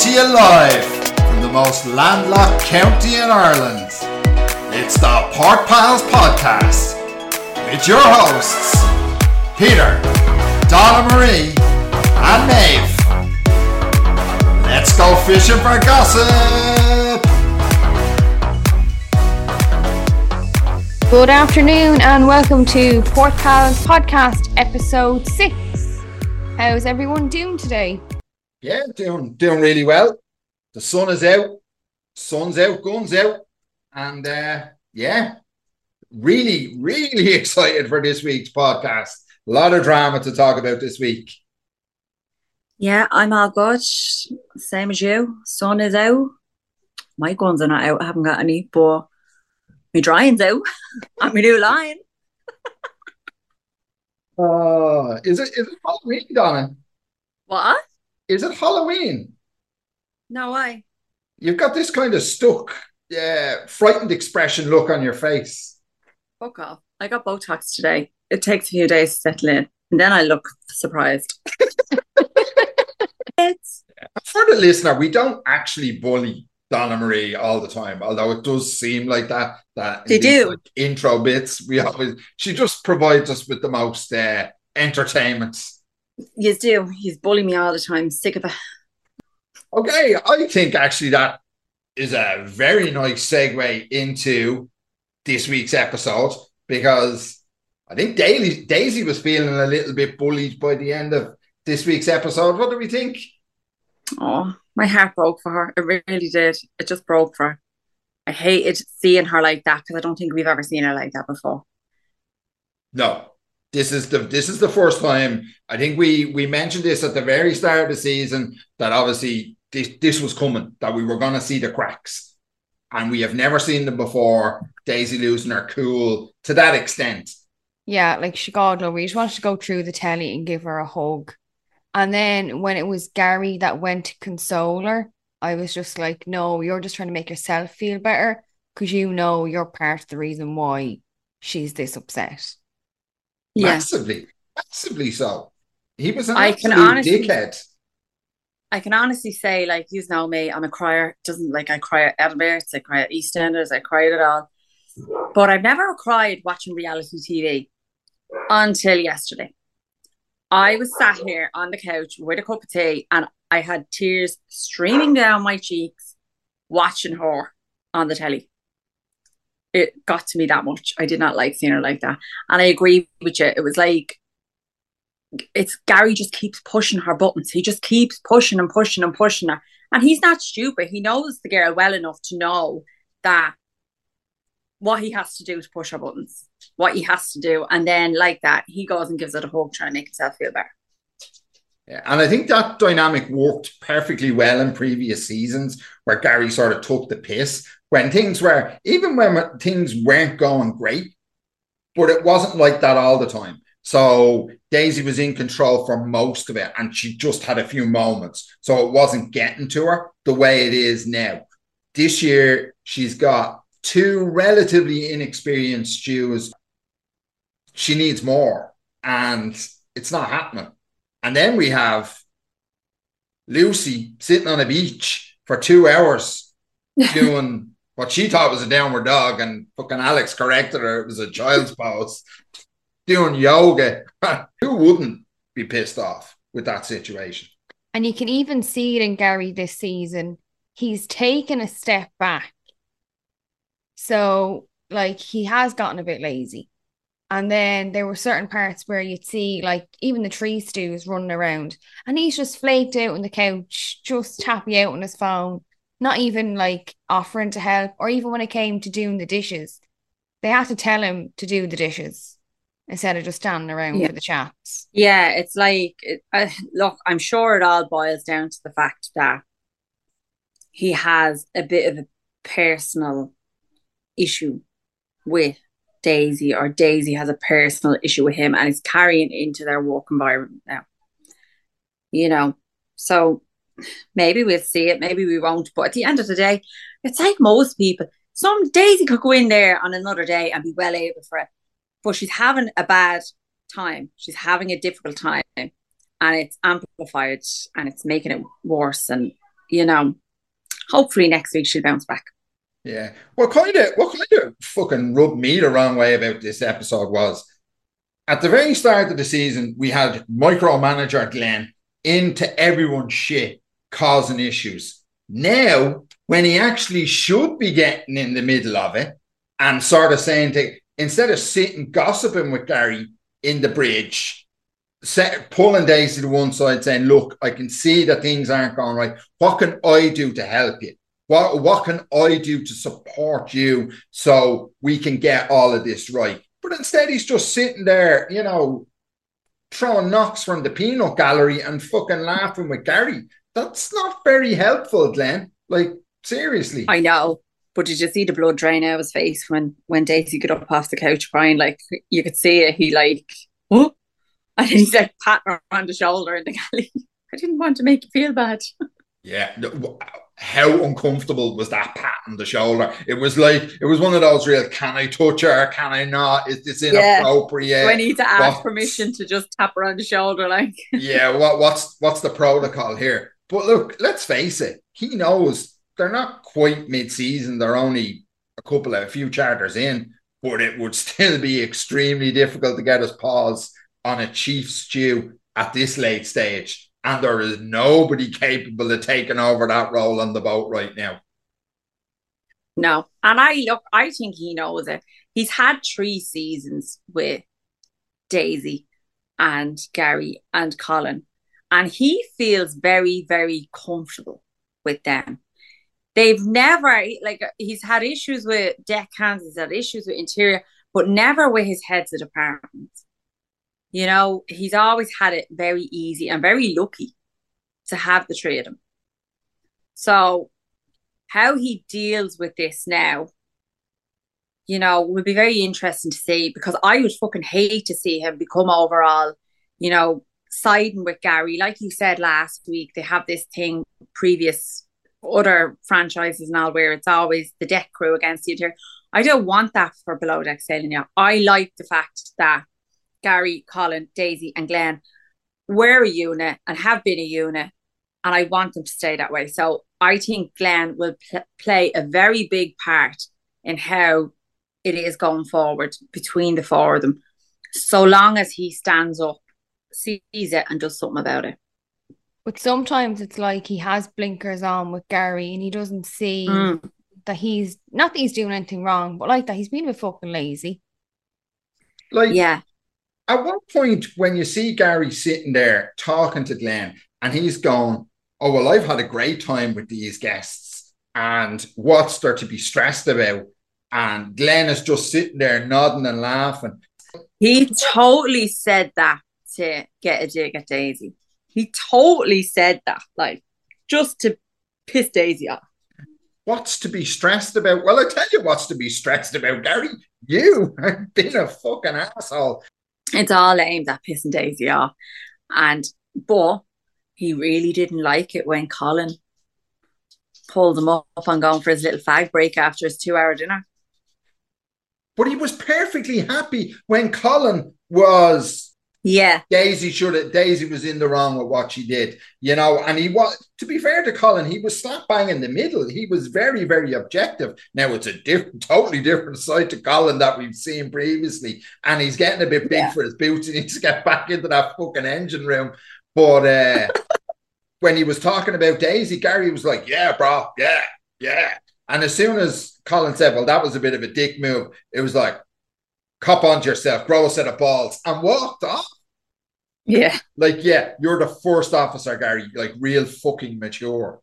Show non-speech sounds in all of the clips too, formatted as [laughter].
to you live from the most landlocked county in Ireland. It's the Port Pals Podcast with your hosts, Peter, Donna Marie, and Maeve. Let's go fishing for gossip! Good afternoon and welcome to Port Podcast episode 6. How's everyone doing today? Yeah, doing doing really well. The sun is out, sun's out, guns out, and uh, yeah, really, really [laughs] excited for this week's podcast. A lot of drama to talk about this week. Yeah, I'm all good. Same as you. Sun is out. My guns are not out. I haven't got any, but my drying's out. [laughs] I'm my new line. Uh, is it is it Halloween, Donna? What? Is it Halloween? No way. You've got this kind of stuck, yeah, frightened expression look on your face. Fuck off. I got Botox today. It takes a few days to settle in. And then I look surprised. [laughs] it's For the listener, we don't actually bully Donna Marie all the time, although it does seem like that. That They these, do. like, intro bits. We always she just provides us with the most uh, entertainment. You do. He's bullying me all the time. Sick of it. Okay, I think actually that is a very nice segue into this week's episode because I think Daisy, Daisy was feeling a little bit bullied by the end of this week's episode. What do we think? Oh, my heart broke for her. It really did. It just broke for her. I hated seeing her like that because I don't think we've ever seen her like that before. No, this is the this is the first time. I think we we mentioned this at the very start of the season that obviously this this was coming that we were going to see the cracks, and we have never seen them before. Daisy losing her cool to that extent. Yeah, like she God love, we just wanted to go through the telly and give her a hug. And then when it was Gary that went to console her, I was just like, no, you're just trying to make yourself feel better because you know you're part of the reason why she's this upset. Yeah. Massively, massively so. He was an I can absolute honestly- dickhead. I can honestly say, like, you know me, I'm a crier. Doesn't like I cry at Edinburghs, I cry at EastEnders, I cried at all. But I've never cried watching reality TV until yesterday. I was sat here on the couch with a cup of tea and I had tears streaming down my cheeks watching her on the telly. It got to me that much. I did not like seeing her like that. And I agree with you. It was like it's Gary just keeps pushing her buttons. He just keeps pushing and pushing and pushing her. And he's not stupid. He knows the girl well enough to know that what he has to do to push her buttons, what he has to do. And then, like that, he goes and gives it a hug, trying to make himself feel better. And I think that dynamic worked perfectly well in previous seasons where Gary sort of took the piss when things were, even when things weren't going great, but it wasn't like that all the time. So Daisy was in control for most of it and she just had a few moments. So it wasn't getting to her the way it is now. This year, she's got two relatively inexperienced stews. She needs more and it's not happening. And then we have Lucy sitting on a beach for two hours [laughs] doing what she thought was a downward dog, and fucking Alex corrected her. It was a child's pose. Doing yoga. [laughs] Who wouldn't be pissed off with that situation? And you can even see it in Gary this season. He's taken a step back. So, like, he has gotten a bit lazy. And then there were certain parts where you'd see, like, even the tree stews running around, and he's just flaked out on the couch, just happy out on his phone, not even like offering to help, or even when it came to doing the dishes, they had to tell him to do the dishes instead of just standing around Yeah. for the chats. Yeah, it's like, it, uh, look, I'm sure it all boils down to the fact that he has a bit of a personal issue with Daisy, or Daisy has a personal issue with him and is carrying into their work environment now. You know, so maybe we'll see it, maybe we won't. But at the end of the day, it's like most people. Some Daisy could go in there on another day and be well able for it, but she's having a bad time. She's having a difficult time, and it's amplified and it's making it worse. And you know, hopefully next week she'll bounce back. Yeah. What kind of what kind of fucking rubbed me the wrong way about this episode was at the very start of the season, we had micromanager Glenn into everyone's shit, causing issues. Now, when he actually should be getting in the middle of it and sort of saying to instead of sitting gossiping with Gary in the bridge, set, pulling Daisy to one side, saying, "Look, I can see that things aren't going right. What can I do to help you? What what can I do to support you so we can get all of this right? But instead, he's just sitting there, you know, throwing knocks from the peanut gallery and fucking laughing with Gary. That's not very helpful, Glenn. Like, seriously. I know. But did you see the blood drain out of his face when when Daisy got up off the couch crying? Like you could see it. He like, oh, and he's like patting her on the shoulder in the galley. [laughs] I didn't want to make you feel bad. Yeah, how uncomfortable was that pat on the shoulder? It was like it was one of those real. Can I touch her? Can I not? Is this inappropriate? Yeah. Do I need to ask what, permission to just tap her on the shoulder? Like, [laughs] yeah. What what's what's the protocol here? But look, let's face it. He knows they're not quite mid-season. They're only a couple of a few charters in, but it would [laughs] still be extremely difficult to get his paws on a chief stew at this late stage and there is nobody capable of taking over that role on the boat right now. No, and I look, I think he knows it. He's had three seasons with Daisy and Gary and Colin, and he feels very, very comfortable with them. They've never like he's had issues with deckhands, he's had issues with interior, but never with his heads of departments. You know, he's always had it very easy and very lucky to have the three of them. So, how he deals with this now, you know, would be very interesting to see because I would fucking hate to see him become overall, you know, siding with Gary. Like you said last week, they have this thing previous other franchises and all where it's always the deck crew against interior. I don't want that for below deck sailing now. I like the fact that Gary, Colin, Daisy, and Glenn were a unit and have been a unit, and I want them to stay that way. So I think Glenn will pl- play a very big part in how it is going forward between the four of them, so long as he stands up, sees it, and does something about it. But sometimes it's like he has blinkers on with Gary and he doesn't see mm. that he's not that he's doing anything wrong, but like that he's being a bit fucking lazy. Like, yeah, at one point when you see Gary sitting there talking to Glenn and he's going, Oh, well, I've had a great time with these guests, and what's there to be stressed about? And Glenn is just sitting there nodding and laughing. He totally said that to get a dig at Daisy. He totally said that, like, just to piss Daisy off. What's to be stressed about? Well, I tell you what's to be stressed about, Gary. You have been a fucking asshole it's all aimed at pissing Daisy off. And but he really didn't like it when Colin pulled him up and going for his little fag break after his two hour dinner. But he was perfectly happy when Colin was yeah. Daisy should have Daisy was in the wrong with what she did, you know, and he was to be fair to Colin, he was slap bang in the middle. He was very, very objective. Now it's a different, [laughs] totally different side to Colin that we've seen previously, and he's getting a bit big yeah. for his boots. [laughs] He needs to get back into that fucking engine room. But uh [laughs] when he was talking about Daisy, Gary was like, Yeah, bro, yeah, yeah. And as soon as Colin said, Well, that was a bit of a dick move, it was like, cop on to yourself, grow a set of balls, and walked off. Yeah. Like, yeah, you're the first officer, Gary, like real fucking mature.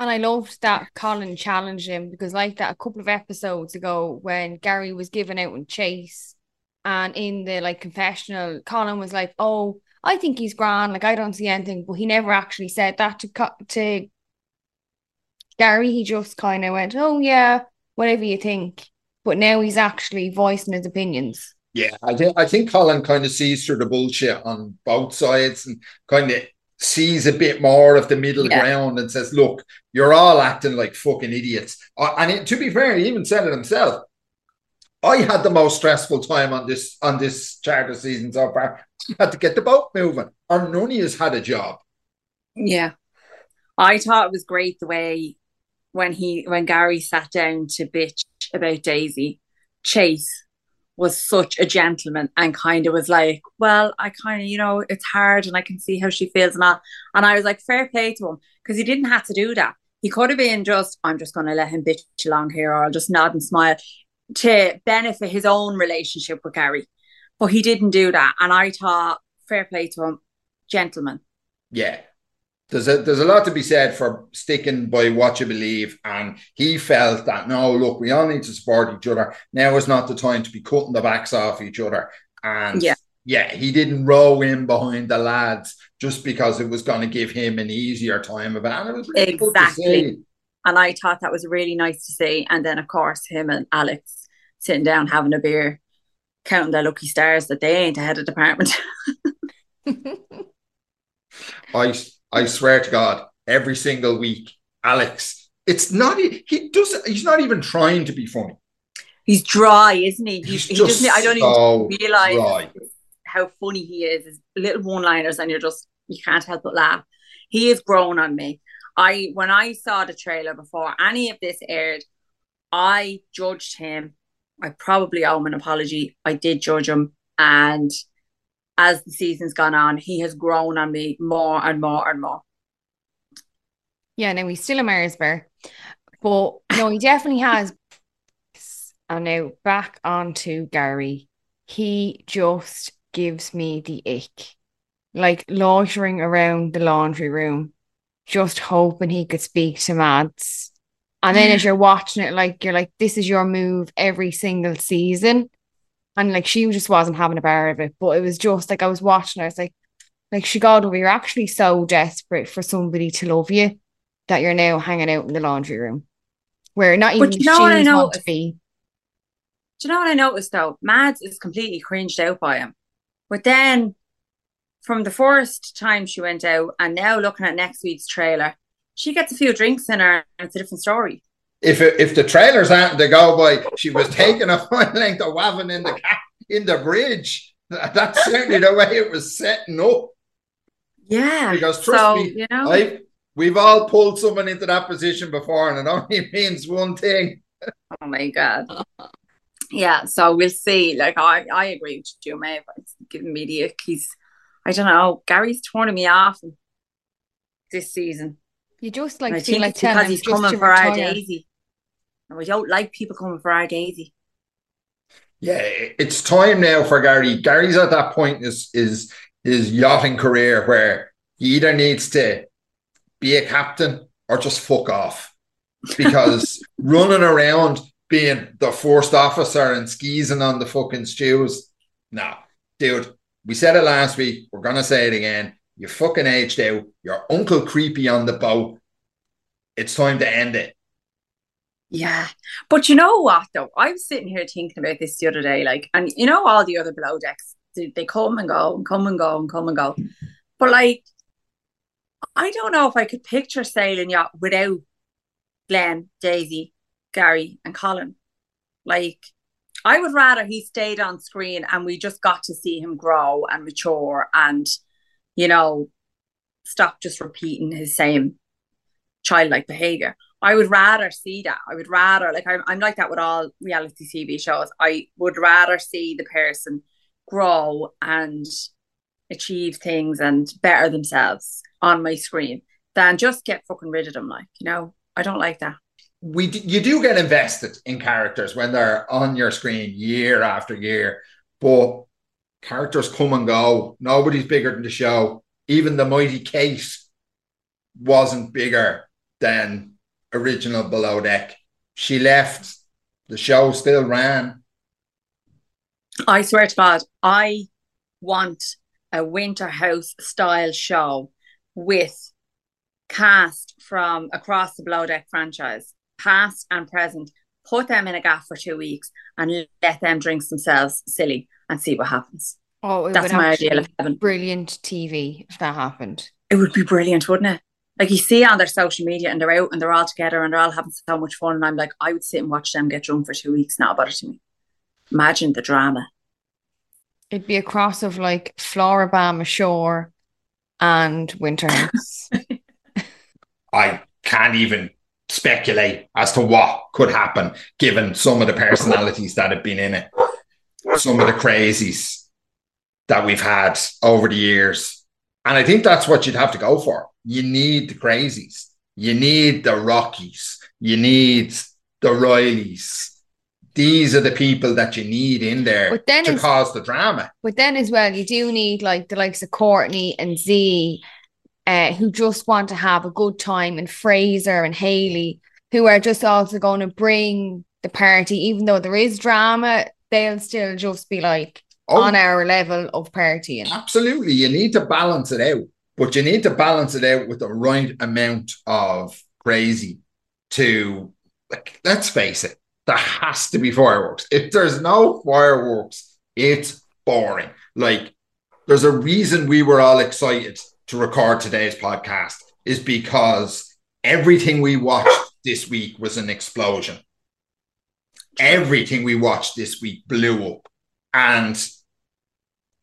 And I loved that Colin challenged him because, like that, a couple of episodes ago, when Gary was given out in Chase, and in the like confessional, Colin was like, "Oh, I think he's grand. Like I don't see anything," but he never actually said that to to Gary. He just kind of went, "Oh yeah, whatever you think." But now he's actually voicing his opinions. Yeah, I think I think Colin kind of sees through the bullshit on both sides and kind of sees a bit more of the middle yeah. ground and says, "Look, you're all acting like fucking idiots." Uh, and it, to be fair, he even said it himself. I had the most stressful time on this on this charter season so far. I had to get the boat moving, or none of us had a job. Yeah. I thought it was great the way when he when Gary sat down to bitch about Daisy, Chase was such a gentleman and kind of was like, Well, I kind of, you know, it's hard and I can see how she feels and all. And I was like, fair play to him, because he didn't have to do that. He could have been just, I'm just gonna let him bitch along here, or I'll just nod and smile to benefit his own relationship with Gary. But he didn't do that. And I thought, fair play to him, gentleman. Yeah. There's a there's a lot to be said for sticking by what you believe, and he felt that no, look, we all need to support each other. Now is not the time to be cutting the backs off each other, and Yeah. yeah, he didn't row in behind the lads just because it was going to give him an easier time of it. And it was really Exactly. And I thought that was really nice to see. And then, of course, him and Alex sitting down having a beer, counting their lucky stars that they ain't ahead of department. [laughs] I I swear to God, every single week, Alex, it's not he does he's not even trying to be funny. He's dry, isn't he? He's he just doesn't. I don't so even realize dry. how funny he is. His little one-liners, and you're just you can't help but laugh. He has grown on me. I when I saw the trailer before any of this aired, I judged him. I probably owe him an apology. I did judge him, and as the season's gone on, he has grown on me more and more and more. Yeah, no, he's still a Mars bear. But no, he definitely has. And now back on to Gary. He just gives me the ick. Like loitering around the laundry room, just hoping he could speak to Mads. And then as [sighs] you're watching it, like you're like, this is your move every single season. And like she just wasn't having a bar of it. But it was just like I was watching, I was like, like Chicago, you're actually so desperate for somebody to love you that you're now hanging out in the laundry room where not even But you know what I noticed? to be. Do you know what I noticed though? Mads is completely cringed out by him. But then from the first time she went out and now looking at next week's trailer, she gets a few drinks in her and it's a different story. If it, if the trailers happened to go by, she was taking a [laughs] fine length of wabbing in the in the bridge. That's certainly the way it was setting up. Yeah. Because trust so, me, you know, I we've all pulled someone into that position before, and it only [laughs] means one thing. oh my God. Yeah, so we'll see. Like I, I agree with you, Maeve. It's giving me the ick. He's I don't know, Gary's turning me off this season. You just like I feel think like it's telling because him he's just coming to for our retire. Daisy. And we don't like people coming for our Daisy. Yeah, it's time now for Gary. Gary's at that point in his his his yachting career where he either needs to be a captain or just fuck off. Because [laughs] running around being the first officer and skeezing on the fucking stews, nah, dude. We said it last week. We're gonna say it again. You fucking aged out. Your uncle creepy on the boat. It's time to end it. Yeah. But you know what though? I was sitting here thinking about this the other day, like, and you know all the other below decks, they, come and go and come and go and come and go. But like I don't know if I could picture sailing yacht without Glenn, Daisy, Gary, and Colin. Like I would rather he stayed on screen and we just got to see him grow and mature and, you know, stop just repeating his same childlike behavior. I would rather see that. I would rather, like, I'm, I'm like that with all reality TV shows. I would rather see the person grow and achieve things and better themselves on my screen than just get fucking rid of them. Like, you know, I don't like that. we you do get invested in characters when they're on your screen year after year, but characters come and go. Nobody's bigger than the show. Even the mighty Kate wasn't bigger than original Below Deck. She left. The show still ran. I swear to God, I want a winter house style show with cast from across the Below Deck franchise, past and present. Put them in a gaff for two weeks and let them drink themselves silly and see what happens. Oh, it That's would my actually ideal of heaven. brilliant TV if that happened. It would be brilliant, wouldn't it? Like you see on their social media and they're out and they're all together and they're all having so much fun. And I'm like, I would sit and watch them get drunk for two weeks. Not bother to me. Imagine the drama. It'd be a cross of like Floribama Shore and Winter House. [laughs] I can't even speculate as to what could happen given some of the personalities that have been in it, some of the crazies that we've had over the years. And I think that's what you'd have to go for. You need the crazies, you need the Rockies, you need the Rileys. These are the people that you need in there But then to it's- cause the drama. But then as well, you do need like the likes of Courtney and Z, uh, who just want to have a good time, and Fraser and Haley, who are just also going to bring the party, even though there is drama, they'll still just be like Oh, on our level of partying. Absolutely. You need to balance it out, but you need to balance it out with the right amount of crazy to, like, let's face it, there has to be fireworks. If there's no fireworks, it's boring. Like, there's a reason we were all excited to record today's podcast, is because everything we watched this week was an explosion. Everything we watched this week blew up. And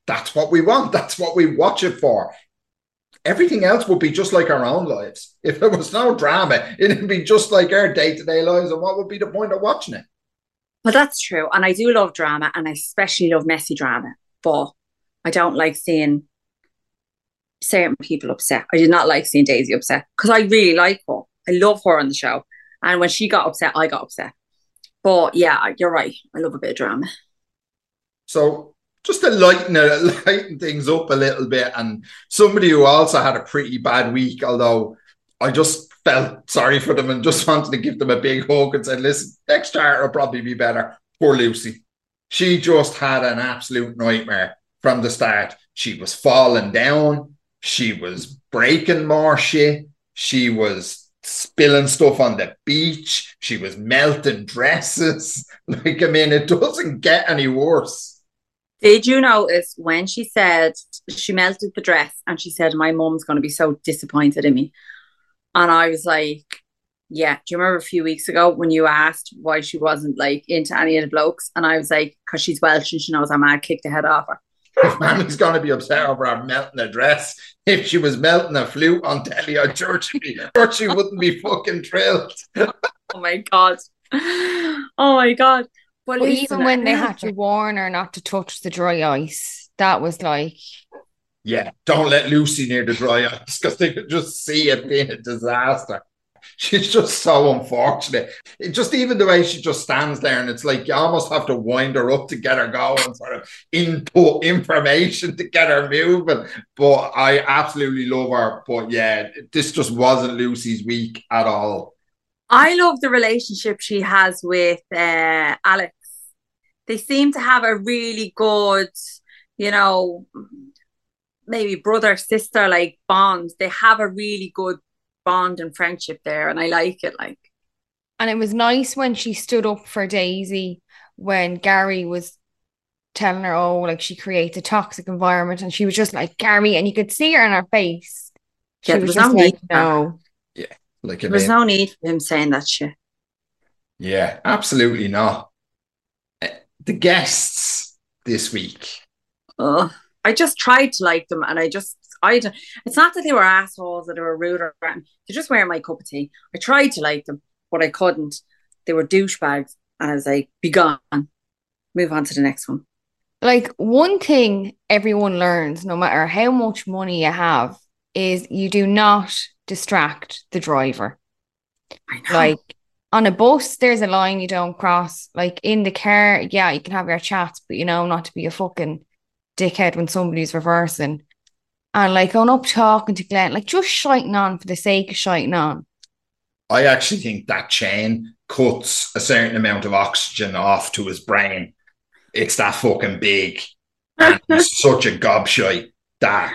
that's what we want. That's what we watch it for. Everything else would be just like our own lives. If there was no drama, it'd be just like our day to day lives. And what would be the point of watching it? Well, that's true. And I do love drama and I especially love messy drama. But I don't like seeing certain people upset. I did not like seeing Daisy upset because I really like her. I love her on the show. And when she got upset, I got upset. But yeah, you're right. I love a bit of drama. So just to lighten it, [laughs] lighten things up a little bit, and somebody who also had a pretty bad week, although I just felt sorry for them and just [laughs] wanted to give them a big hug and said, listen, next start will probably be better. Poor Lucy. She just had an absolute nightmare from the start. She was falling down, she was breaking more shit, she was spilling stuff on the beach, she was melting dresses. [laughs] Like, I mean, it doesn't get any worse. Did you notice when she said she melted the dress and she said, My mum's going to be so disappointed in me? And I was like, Yeah. Do you remember a few weeks ago when you asked why she wasn't like into any of the blokes? And I was like, Because she's Welsh and she knows I'm mad, kick the head off her. Mammy's going to be upset over her melting a dress, if she was melting a flute on telly, I'm sure she'd be, sure she wouldn't be fucking thrilled. [laughs] Oh my God. Oh my God. But But even when they had to warn her not to touch the dry ice, that was like, Yeah, don't let Lucy near the dry ice because they could just see it being a disaster. She's just so unfortunate. It just even the way she just stands there, and it's like you almost have to wind her up to get her going, sort of input information to get her moving. But I absolutely love her. But yeah, this just wasn't Lucy's week at all. I love the relationship she has with uh, Alex. They seem to have a really good, you know, maybe brother sister like bond. They have a really good bond and friendship there, and I like it. Like, and it was nice when she stood up for Daisy when Gary was telling her, oh, like she creates a toxic environment. And she was just like, Gary, and you could see her in her face. She Yeah, there was was just no like, need for that. Like I there's mean, no need for him saying that shit. yeah, absolutely not. The guests this week. Ugh. I just tried to like them, and I just, I. don't- It's not that they were assholes or they were rude or anything. They just weren't my cup of tea. I tried to like them, but I couldn't. They were douchebags, and I was like, "Be gone." Move on to the next one. Like one thing everyone learns, no matter how much money you have, is you do not distract the driver. I know. Like on a bus, there's a line you don't cross. Like in the car, yeah, you can have your chats, but you know, not to be a fucking dickhead when somebody's reversing. And like going up talking to Glenn, like just shiting on for the sake of shiting on. I actually think that chain cuts a certain amount of oxygen off to his brain. It's that fucking big and [laughs] such a gobshite that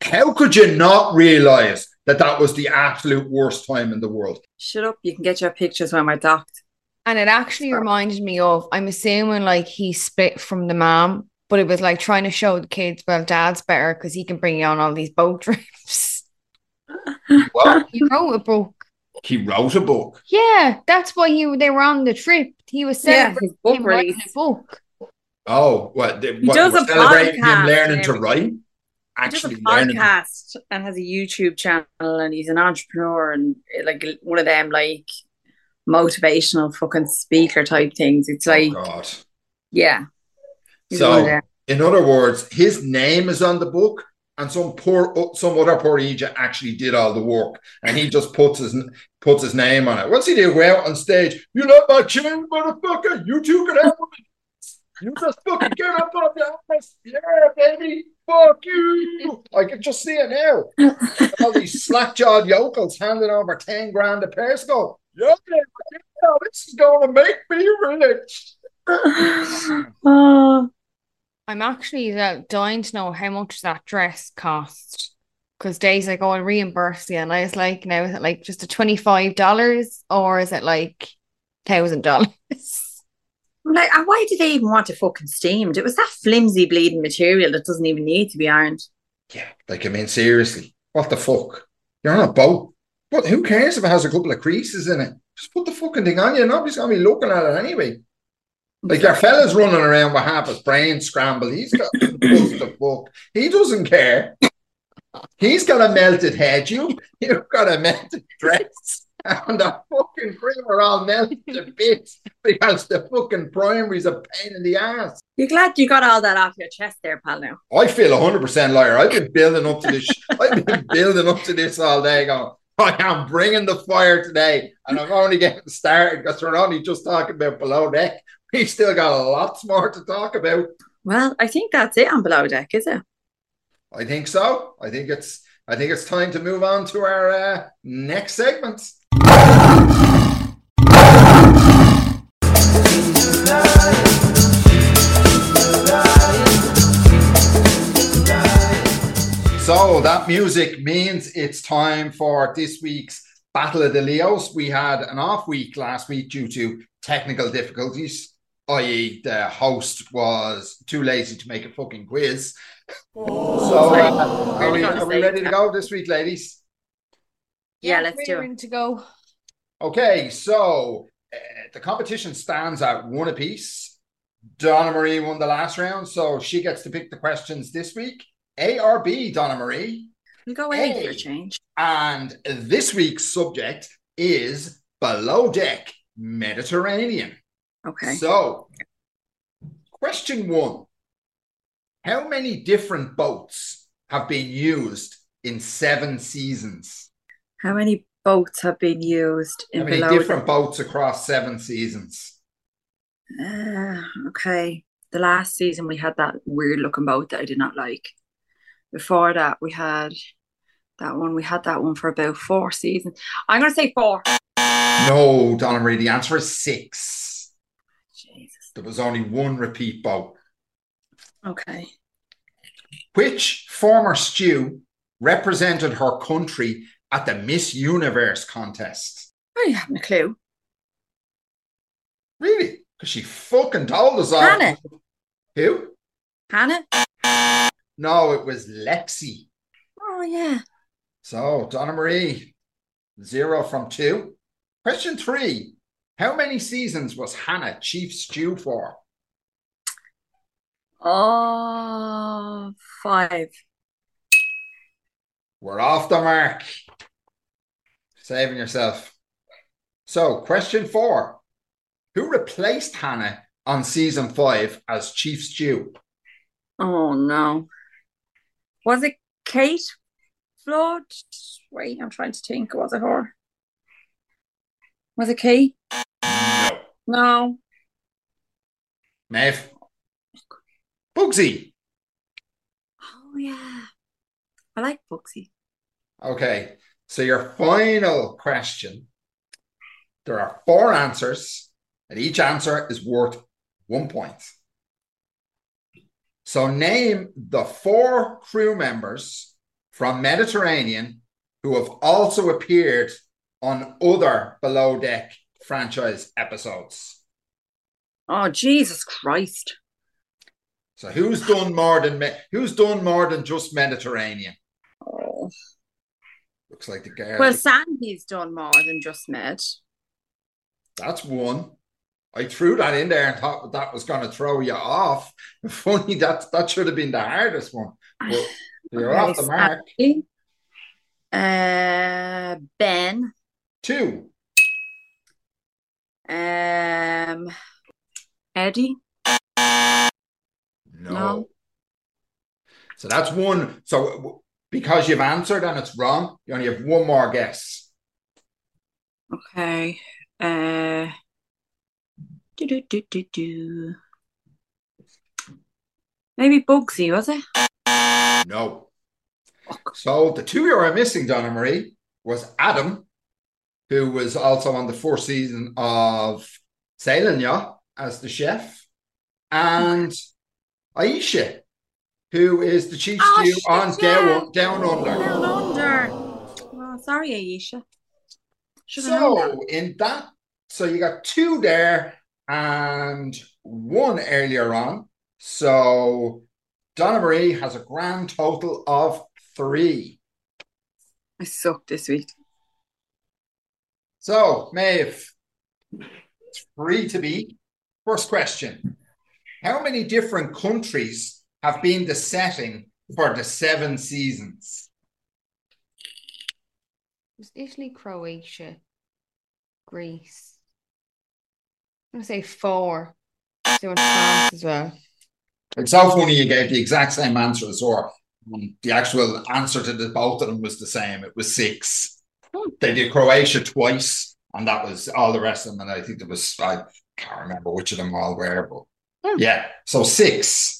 how could you not realize that that was the absolute worst time in the world? Shut up! You can get your pictures when we're docked. And it actually reminded me of, I'm assuming like he split from the mom, but it was like trying to show the kids, well, dad's better because he can bring you on all these boat [laughs] trips. Well, [laughs] he wrote a book. he wrote a book. Yeah, that's why he they were on the trip. He was Yeah, celebrating his book him writing a book. Oh, what? They, what does we're a celebrating him learning to write? Actually he does a podcast and has a YouTube channel, and he's an entrepreneur and eh, like one of them like motivational fucking speaker type things. It's oh, like, oh God. yeah. So- one of them. In other words, his name is on the book, and some poor, some other poor idiot actually did all the work, and he just puts his puts his name on it. What's he do? Go out on stage. You know my chin, motherfucker. You two can have me. You just fucking get up on the ass. Yeah, baby. Fuck you. I can just see it now. All these slack jawed yokels handing over 10 grand a pair. Go, yeah, yeah, this is going to make me rich. [sighs] I'm actually uh, dying to know how much that dress cost. Because days oh, I'll reimburse you. And I was like, now is it like just a $25 or is it like $1,000? like, why did they even want it fucking steamed? It was that flimsy bleeding material that doesn't even need to be ironed. Yeah, like I mean, seriously, what the fuck? You're on a boat. What? Who cares if it has a couple of creases in it? Just put the fucking thing on you. Nobody's gonna be looking at it anyway. Like your fella's running around with half his brain scrambled. He's got the fuck. He doesn't care. He's got a melted head. You, [laughs] you've got a melted dress. And the fucking cream are all melted to [laughs] bits because the fucking primary's a pain in the ass. You're glad you got all that off your chest there, pal. Now, I feel 100% liar. I've been building up to this. I've been building up to this all day going, I am bringing the fire today. And I'm only getting started because we're only just talking about below deck. We still got a lot more to talk about. well, I think that's it on below deck, is it? I think so. I think it's I think it's time to move on to our uh, next segment. So that music means it's time for this week's Battle of the Leos. We had an off week last week due to technical difficulties, i.e., the host was too lazy to make a fucking quiz. So, uh, are, we, are we ready to go this week, ladies? Yeah, let's do we're it. to go. Okay, so Uh, the competition stands at one apiece. Donna Marie won the last round, so she gets to pick the questions this week. A or B, Donna Marie. Go away for a change. And this week's subject is below deck Mediterranean. Okay. So, question one How many different boats have been used in seven seasons? How many boats have been used in How many below? different boats across seven seasons? Uh, okay. The last season we had that weird looking boat that I did not like. Before that we had that one. We had that one for about four seasons. I'm gonna say four. No, Donna Marie, the answer is six. Jesus. There was only one repeat boat. Okay. Which former stew represented her country at the Miss Universe contest? I haven't a clue. Really? Because she fucking told us all. Hannah. Who? Hannah? No, it was Lexi. Oh yeah. So, Donna Marie, zero from two. Question three How many seasons was Hannah chief stew for? Oh five. We're off the mark. Saving yourself. So, question four Who replaced Hannah on season five as chief stew? Oh no. Was it Kate Flood? Wait, I'm trying to think. Was it her? Was it Kate? No. No. Maeve. Bugsy. Oh yeah. I like Bugsy. Okay. So, your final question there are four answers, and each answer is worth one point. So, name the four crew members from Mediterranean who have also appeared on other Below Deck franchise episodes. Oh Jesus Christ. So, who's done more than who's done more than just Mediterranean? Looks like the girl. Well, Sandy's done more than just Med. That's one. I threw that in there and thought that was going to throw you off. [laughs] Funny that that should have been the hardest one. But [sighs] You're off the mark. Uh, Ben. Two. Um, Eddie. No. No. So that's one. So because you've answered and it's wrong, you only have one more guess. Okay. Uh, do do do do do. Maybe Bugsy was it? No. So the two you are missing, Donna Marie, was Adam, who was also on the fourth season of Sailing Yacht as the chef, and Aesha, who is the chief Oh, stew on. Down, Down Under. Down under. Oh, sorry, Aesha. Should have known that. So in that, so you got two there and one earlier on. So Donna Marie has a grand total of three. I suck this week. So Maeve, three to beat. First question: How many different countries have been the setting for the seven seasons? It was Italy, Croatia, Greece. I'm gonna say four. So it's France as well. It's so funny you gave the exact same answer as her. Um, The actual answer to the both of them was the same. It was six. Hmm. They did Croatia twice, and that was all the rest of them. And I think there was I can't remember which of them all were, but Hmm. yeah, so six.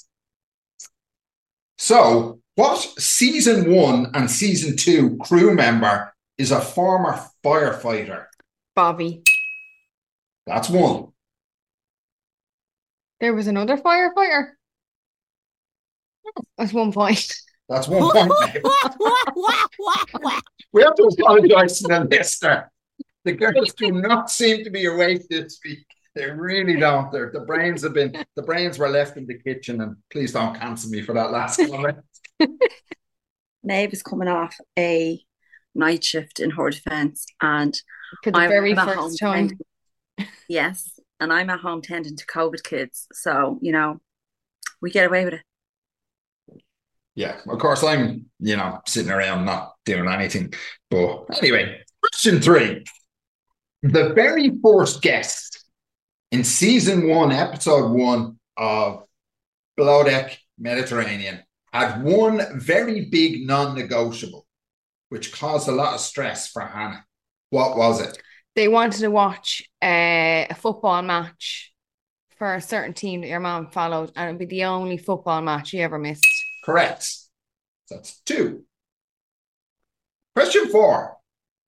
So, what season one and season two crew member is a former firefighter? Bobby. That's one. There was another firefighter. That's one point. That's one point. [laughs] We have to apologize to the listener. The girls do not seem to be awake this week. They really don't. They're, the brains have been the brains were left in the kitchen, and please don't cancel me for that last [laughs] comment. Maeve is coming off a night shift in her defence, and For the I'm very at home first time. tending- [laughs] yes, and I'm at home tending to COVID kids, so you know we get away with it. Yeah, of course I'm, you know, sitting around not doing anything. But anyway, question three. The very first guest in season one, episode one of Below Deck Mediterranean had one very big non-negotiable, which caused a lot of stress for Hannah. What was it? They wanted to watch uh, a football match for a certain team that your mom followed, and it'd be the only football match you ever missed. Correct. So that's two. Question four.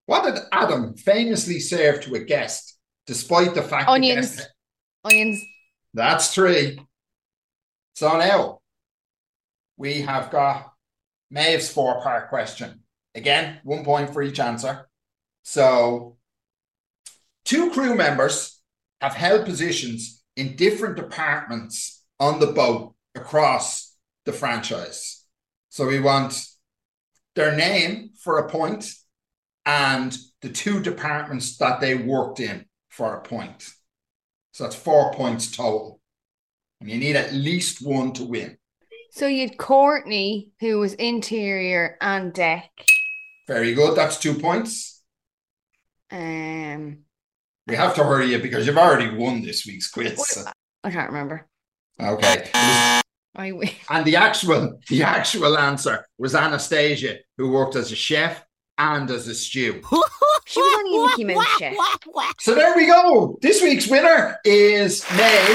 What did Adam famously serve to a guest despite the fact Onions. guest- Onions. That's three. So now we have got Maeve's four part question. Again, one point for each answer. So two crew members have held positions in different departments on the boat across the franchise. So we want their name for a point and the two departments that they worked in for a point. So that's four points total. And you need at least one to win. So you had Courtney, who was interior and deck. Very good. That's two points. Um, We have to hurry you because you've already won this week's quiz. I can't remember. Okay. I win. And the actual the actual answer was Anastasia, who worked as a chef and as a stew. [laughs] She was only a Mickey Mouse chef. [laughs] So there we go. This week's winner is May.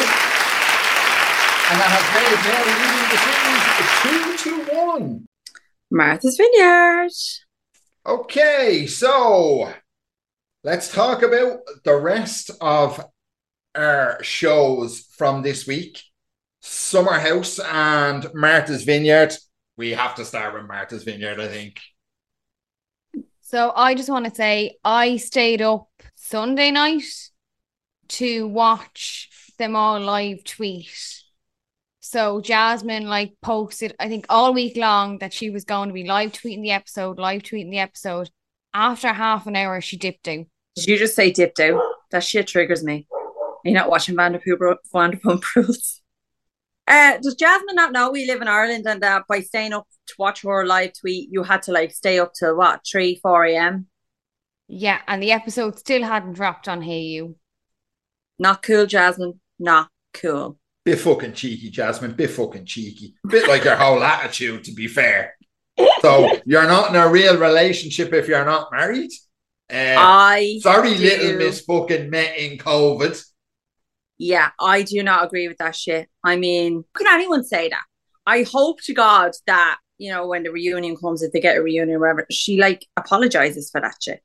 And that has made Maeve leading the series two to one. Martha's Vineyard. Okay, so let's talk about the rest of our shows from this week. Summer House and Martha's Vineyard. We have to start with Martha's Vineyard, I think. So I just want to say I stayed up Sunday night to watch them all live tweet. So Jasmine like posted, I think all week long that she was going to be live tweeting the episode, live tweeting the episode. After half an hour, she dipped out. Did you just say dipped out? That shit triggers me. You're not watching Vanderpump, Vanderpump Rules. Uh, does Jasmine not know we live in Ireland and that by staying up to watch her live tweet, you had to like stay up till what, 3, 4 a.m.? Yeah, and the episode still hadn't dropped on Hayu. Not cool, Jasmine. Not cool. Bit fucking cheeky, Jasmine. Bit fucking cheeky. Bit like your whole attitude, to be fair. So you're not in a real relationship if you're not married. Uh, I sorry, do- little Miss fucking met in COVID. Yeah, I do not agree with that shit. I mean, can anyone say that? I hope to God that, you know, when the reunion comes, if they get a reunion or whatever, she like apologizes for that shit.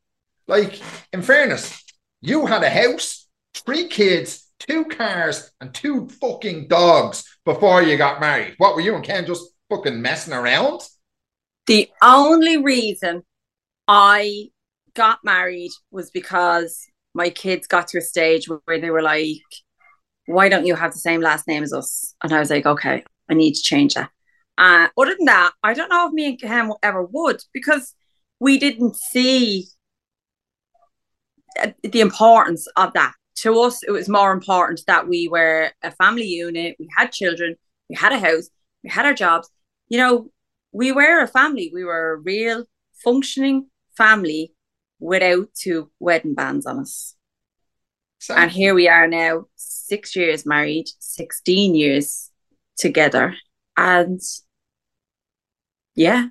Like, in fairness, you had a house, three kids, two cars, and two fucking dogs before you got married. What were you and Ken just fucking messing around? The only reason I got married was because my kids got to a stage where they were like, why don't you have the same last name as us? And I was like, okay, I need to change that. Uh, other than that, I don't know if me and Ken ever would because we didn't see the importance of that. To us, it was more important that we were a family unit, we had children, we had a house, we had our jobs. You know, we were a family. We were a real functioning family without two wedding bands on us. And here we are now, six years married, 16 years together. And yeah,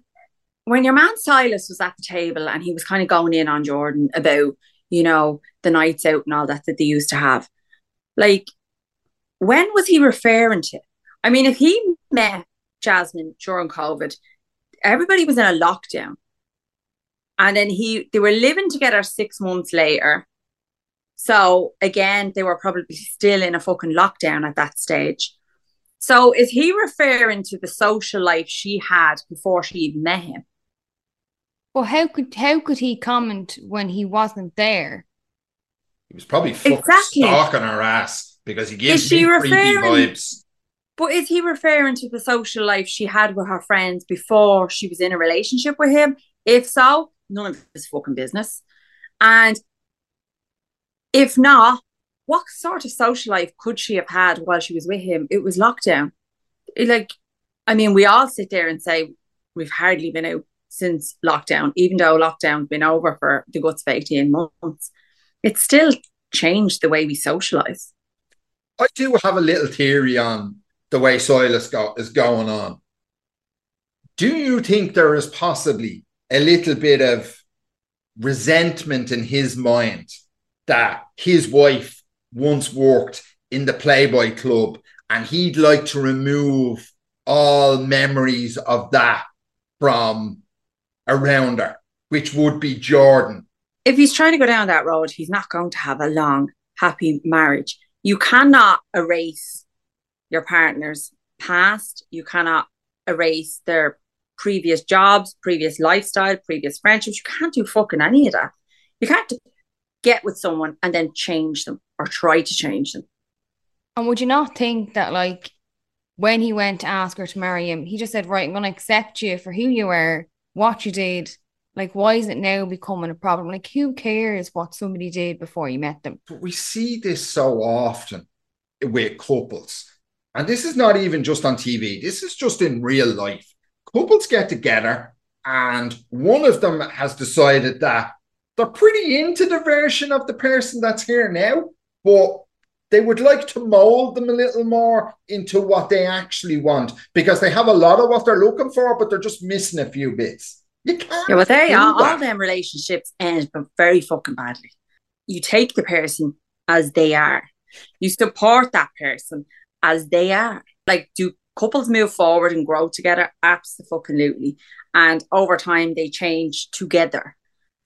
when your man Silas was at the table and he was kind of going in on Jordan about, you know, the nights out and all that that they used to have, like, when was he referring to? I mean, if he met Jasmine during COVID, everybody was in a lockdown. And then he they were living together six months later. So again, they were probably still in a fucking lockdown at that stage. So is he referring to the social life she had before she even met him? Well, how could how could he comment when he wasn't there? He was probably fucking Exactly. stalking her ass because he gives Is she me creepy referring- vibes. But is he referring to the social life she had with her friends before she was in a relationship with him? If so, none of his fucking business. And if not, what sort of social life could she have had while she was with him? It was lockdown. Like, I mean, we all sit there and say we've hardly been out since lockdown, even though lockdown's been over for the guts of 18 months. It's still changed the way we socialize. I do have a little theory on the way Silas go, is going on. Do you think there is possibly a little bit of resentment in his mind that his wife once worked in the Playboy Club and he'd like to remove all memories of that from around her, which would be Jordan? if he's trying to go down that road, he's not going to have a long, happy marriage. You cannot erase your partner's past. You cannot erase their previous jobs, previous lifestyle, previous friendships. You can't do fucking any of that. You can't get with someone and then change them or try to change them. And would you not think that, like, when he went to ask her to marry him, he just said, Right, I'm going to accept you for who you are, what you did. Like, why is it now becoming a problem? Like, who cares what somebody did before you met them? But we see this so often with couples. And this is not even just on TV, this is just in real life. Couples get together, and one of them has decided that they're pretty into the version of the person that's here now, but they would like to mold them a little more into what they actually want because they have a lot of what they're looking for, but they're just missing a few bits. You can't. Yeah, well, they do are. All them relationships end but very fucking badly. You take the person as they are. You support that person as they are. Like, do couples move forward and grow together? Absolutely. And over time, they change together.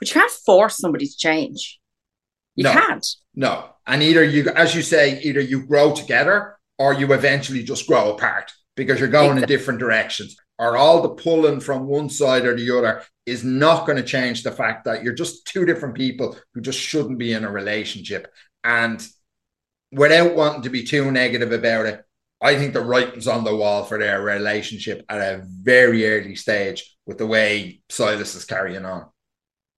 But you can't force somebody to change. You No. can't. No. And either you, as you say, either you grow together or you eventually just grow apart because you're going in different directions. Or all the pulling from one side or the other is not going to change the fact that you're just two different people who just shouldn't be in a relationship. And without wanting to be too negative about it, I think the writing's on the wall for their relationship at a very early stage with the way Silas is carrying on.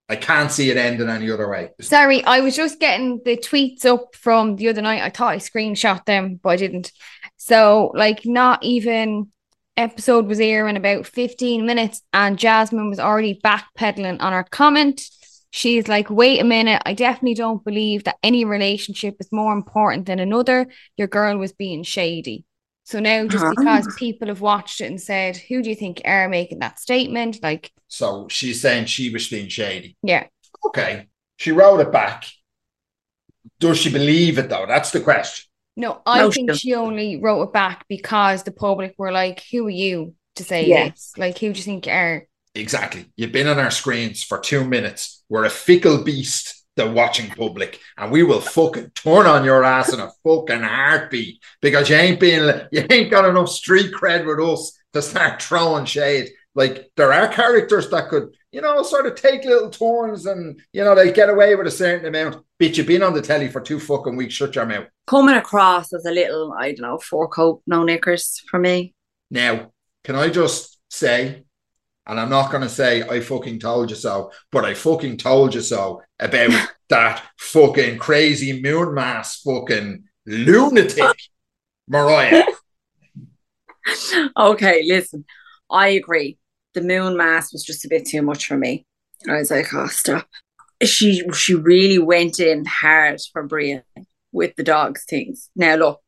I can't see it ending any other way. Sorry, I was just getting the tweets up from the other night. I thought I screenshot them, but I didn't. So, like, not even episode was airing about 15 minutes, and Jasmine was already backpedaling on her comment. She's like, wait a minute, I definitely don't believe that any relationship is more important than another. Your girl was being shady. So now, just Ah. because people have watched it and said, who do you think are making that statement? Like, So she's saying she was being shady. yeah, Okay. She wrote it back. Does she believe it though? That's the question. no, I No, think doesn't. she only wrote it back because the public were like, who are you to say yes. this? Like, who do you think you are? Exactly. You've been on our screens for two minutes. We're a fickle beast, the watching public, and we will fucking turn on your ass in a fucking heartbeat because you ain't been, you ain't got enough street cred with us to start throwing shade. Like there are characters that could, you know, sort of take little turns and you know they get away with a certain amount. Bitch, you've been on the telly for two fucking weeks. Shut your mouth. Coming across as a little, I don't know, four coat, no knickers for me. Now, can I just say, and I'm not going to say I fucking told you so, but I fucking told you so about that fucking crazy moon mass fucking lunatic, Mariah. [laughs] okay, listen, I agree. The moon mass was just a bit too much for me. I was like, oh, stop. She she really went in hard for Bria with the dogs things. Now look,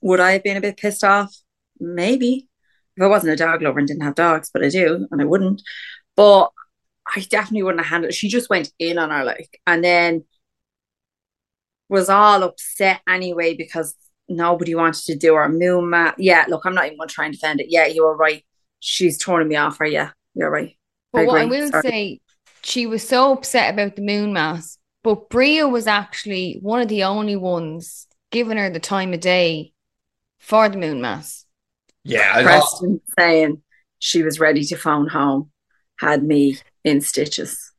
would I have been a bit pissed off? Maybe. If I wasn't a dog lover and didn't have dogs, but I do, and I wouldn't. But I definitely wouldn't have handled it. She just went in on her like and then was all upset anyway because nobody wanted to do her moon mat. Yeah, look, I'm not even going to try and defend it. Yeah, you were right. She's turning me off her. Yeah, you're right. But I what I will Sorry. say, she was so upset about the moon mass, but Bria was actually one of the only ones giving her the time of day for the moon mass. Yeah, I Preston saying she was ready to phone home had me in stitches.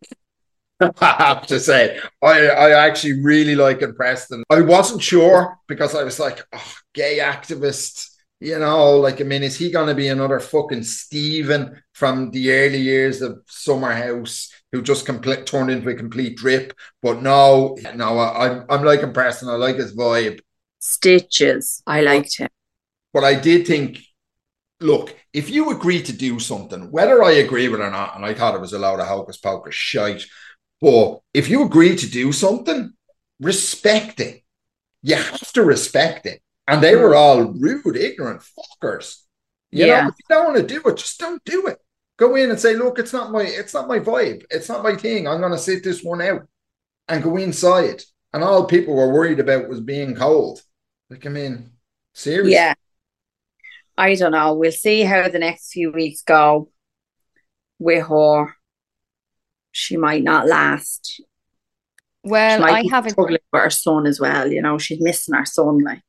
[laughs] I have to say, I, I actually really like it, Preston. I wasn't sure because I was like, oh, gay activist. You know, like, I mean, is he going to be another fucking Stephen from the early years of Summer House who just complete, turned into a complete drip? But no, no, I, I'm, I'm liking Preston. I like his vibe. Stitches. I liked him. But I did think, look, if you agree to do something, whether I agree with it or not, and I thought it was a load of hocus pocus shite, but if you agree to do something, respect it. You have to respect it. And they were all rude, ignorant fuckers. You Yeah. know, if you don't want to do it, just don't do it. Go in and say, look, it's not my it's not my vibe. It's not my thing. I'm gonna sit this one out and go inside. And all people were worried about was being cold. Like, I mean, seriously. Yeah. I don't know. We'll see how the next few weeks go with her. She might not last. Well, I have a struggling with her son as well. You know, she's missing her son. Like,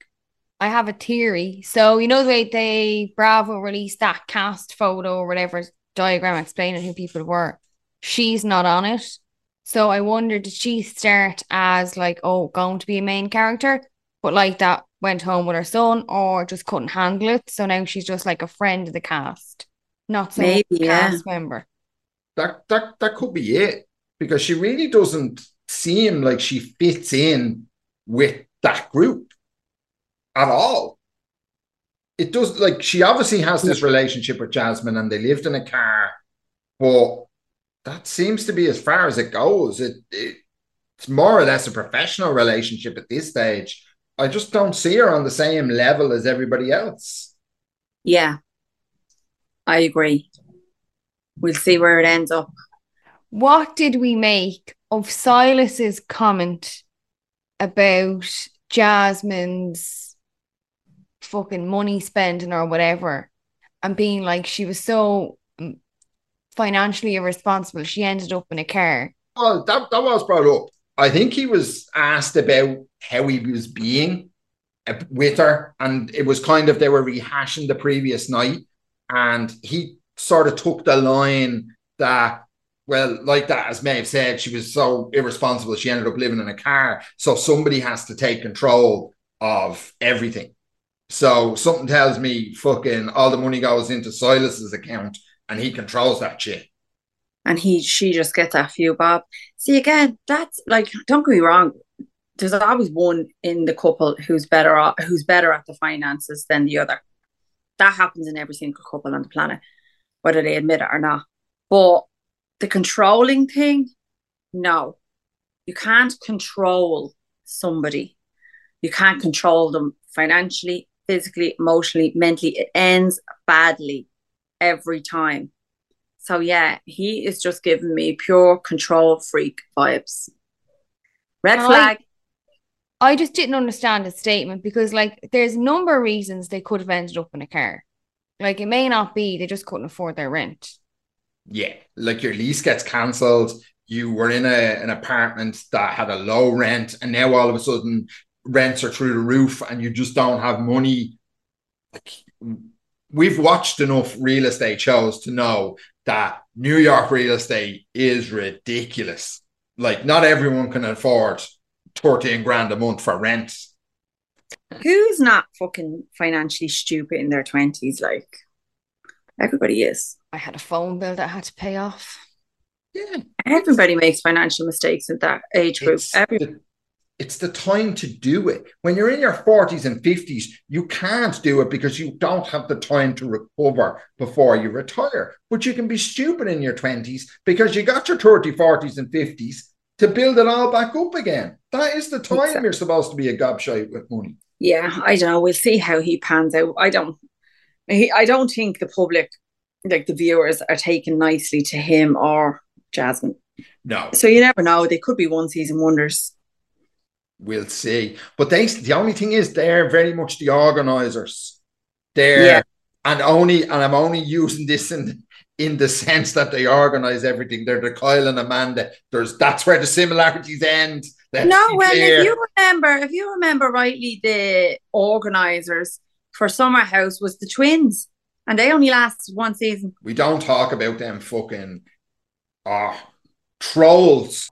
I have a theory. So you know the way they Bravo released that cast photo or whatever diagram explaining who people were. She's not on it. So I wonder did she start as like, oh, going to be a main character, but like that went home with her son or just couldn't handle it. So now she's just like a friend of the cast, not so Maybe, a yeah. cast member. that that that could be it because she really doesn't seem like she fits in with that group at all. It does like she obviously has this relationship with Jasmine and they lived in a car, but that seems to be as far as it goes. It, it it's more or less a professional relationship at this stage. I just don't see her on the same level as everybody else. yeah, I agree. We'll see where it ends up. What did we make of Silas's comment about Jasmine's fucking money spending or whatever and being like she was so mm, financially irresponsible she ended up in a car. Oh, that, that was brought up. I think he was asked about how he was being uh, with her, and it was kind of they were rehashing the previous night, and he sort of took the line that, well, like that, as Maeve said, she was so irresponsible, she ended up living in a car. So somebody has to take control of everything. So something tells me fucking all the money goes into Silas's account and he controls that shit. And he, she just gets a few bob. See, again, that's like, don't get me wrong. there's always one in the couple who's better at, who's better at the finances than the other. That happens in every single couple on the planet, whether they admit it or not. But the controlling thing, no. You can't control somebody. You can't control them financially, physically, emotionally, mentally. It ends badly every time. So yeah, he is just giving me pure control freak vibes. Red I- flag. I just didn't understand his statement because, like, there's a number of reasons they could have ended up in a car. Like, it may not be they just couldn't afford their rent. Yeah, like your lease gets cancelled. You were in a, an apartment that had a low rent, and now all of a sudden rents are through the roof, and you just don't have money. Like, we've watched enough real estate shows to know that New York real estate is ridiculous. Like, not everyone can afford 13 grand a month for rent. Who's not fucking financially stupid in their twenties? Like everybody is. I had a phone bill that I had to pay off. Yeah, Everybody makes financial mistakes at that age group. it's Every the, it's the time to do it. When you're in your 40s and 50s, you can't do it because you don't have the time to recover before you retire. But you can be stupid in your 20s because you got your 30, 40s, and 50s to build it all back up again. That is the time Exactly. you're supposed to be a gobshite with money. yeah, I don't know. We'll see how he pans out. I don't. He, I don't think the public, like the viewers, are taking nicely to him or Jasmine. No, So you never know. They could be one season wonders. We'll see. But they, the only thing is, they're very much the organizers. They're Yeah. and only, and I'm only using this in in the sense that they organize everything. They're the Kyle and Amanda. There's that's where the similarities end. Let's no, well, clear. if you remember, if you remember rightly, the organizers for Summer House was the twins, and they only lasted one season. we don't talk about them fucking ah trolls.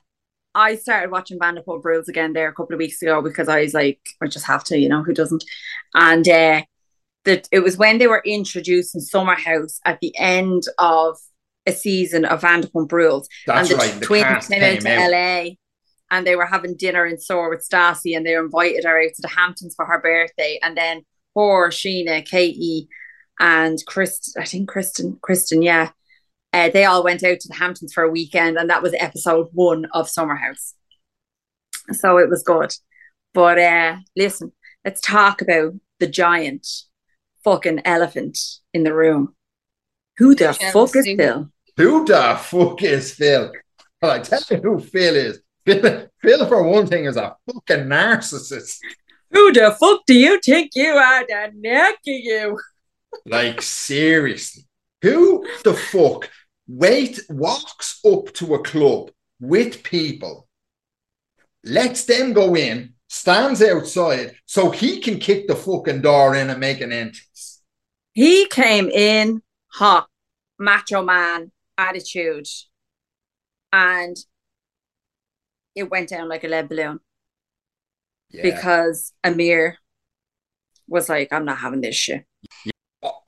I started watching Vanderpump Rules again there a couple of weeks ago because I was like, I just have to, you know, who doesn't? And uh, that it was when they were introducing Summer House at the end of a season of Vanderpump Rules, That's and the right. The twins came, came out to out. LA, and they were having dinner in SUR with Stassi, and they invited her out to the Hamptons for her birthday, and then her, Scheana, Katie, and Chris, I think Kristen, Kristen, yeah. Uh, they all went out to the Hamptons for a weekend, and that was episode one of Summer House. So it was good. But uh, listen, let's talk about the giant fucking elephant in the room. Who the Michelle fuck is Phil? Who the fuck is Phil? Well, I tell you who Phil is. Phil, Phil, for one thing, is a fucking narcissist. Who the fuck do you think you are? The neck of you. Like seriously, who the fuck wait walks up to a club with people, lets them go in, stands outside, so he can kick the fucking door in and make an entrance. He came in hot, macho man attitude, and it went down like a lead balloon Yeah. because Amir was like, "I'm not having this shit."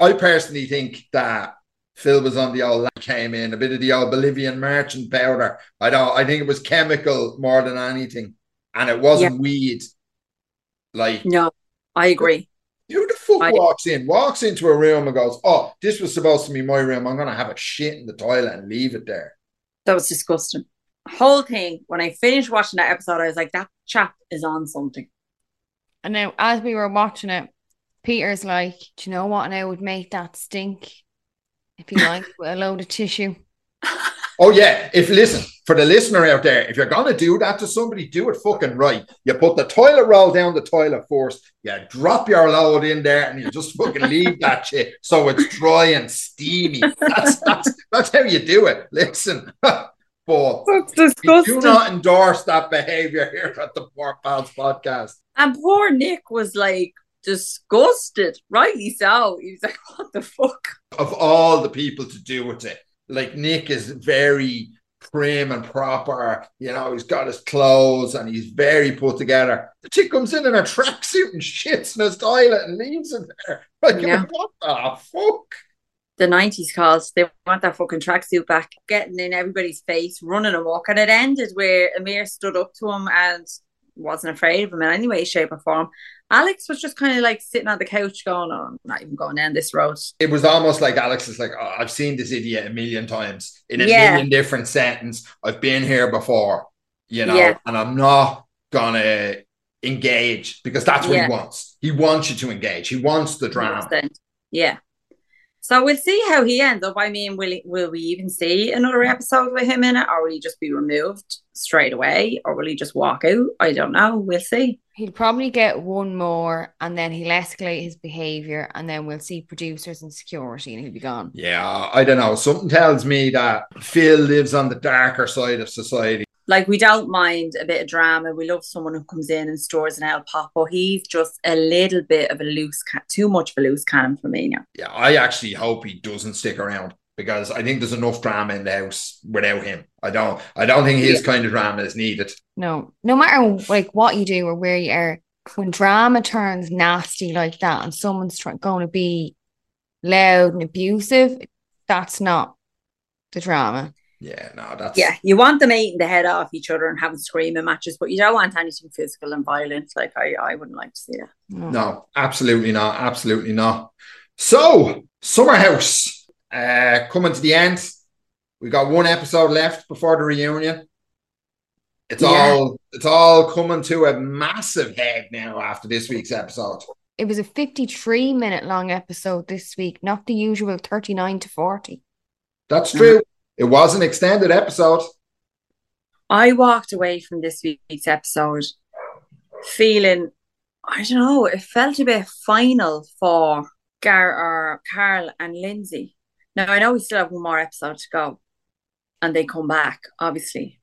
I personally think that Phil was on the old came in a bit of the old Bolivian merchant powder. I don't. I think it was chemical more than anything, and it wasn't weed. Like No, I agree. who the fuck I- walks in, walks into a room and goes, "Oh, this was supposed to be my room. I'm gonna have a shit in the toilet and leave it there." That was disgusting. Whole thing. When I finished watching that episode, I was like, "That chap is on something." And now, as we were watching it, Peter's like, Do you know what? And I would make that stink if you like with a load of tissue. Oh yeah, if listen for the listener out there, if you're gonna do that to somebody, do it fucking right. You put the toilet roll down the toilet first, you drop your load in there, and you just fucking leave that shit so it's dry and steamy. That's that's that's how you do it. Listen, [laughs] but That's we disgusting. do not endorse that behavior here at the Poor Pals podcast. And poor Nick was like disgusted, rightly so. He was like, [laughs] "What the fuck?" Of all the people to do with it, like Nick is very prim and proper. You know, he's got his clothes and he's very put together. The chick comes in in a tracksuit and shits in his toilet and leaves it there. Like, Yeah. what the fuck? The nineties calls. They want that fucking tracksuit back, getting in everybody's face, running amok, and it ended where Amir stood up to him and wasn't afraid of him in any way, shape, or form. Alex was just kind of like sitting on the couch going, oh, I'm not even going down this road. It was almost like Alex is like, oh, I've seen this idiot a million times in a Yeah. million different settings. I've been here before, you know, Yeah. and I'm not gonna engage because that's what Yeah. he wants. He wants you to engage. He wants the drama. Yeah. So we'll see how he ends up. I mean, will he, will we even see another episode with him in it, or will he just be removed straight away, or will he just walk out? I don't know. We'll see. He'll probably get one more and then he'll escalate his behavior and then we'll see producers and security and he'll be gone. Yeah, I don't know. Something tells me that Phil lives on the darker side of society. Like we don't mind a bit of drama. We love someone who comes in and stores an El pop, but he's just a little bit of a loose, ca- too much of a loose cannon for me now. Yeah, I actually hope he doesn't stick around because I think there's enough drama in the house without him. I don't. I don't think his kind of drama is needed. No, no matter like what you do or where you are, when drama turns nasty like that and someone's try- going to be loud and abusive, that's not the drama. Yeah, no, that's Yeah, you want them eating the head off each other and having screaming matches, but you don't want anything physical and violent. Like I, I wouldn't like to see that. No. No, absolutely not. Absolutely not. So, Summer House, uh, coming to the end. We got one episode left before the reunion. It's Yeah. all it's all coming to a massive head now after this week's episode. It was a 53 minute long episode this week, not the usual 39 to 40. That's true. It was an extended episode. I walked away from this week's episode feeling, I don't know, it felt a bit final for Gar or Carl and Lindsay. Now I know we still have one more episode to go, and they come back, obviously.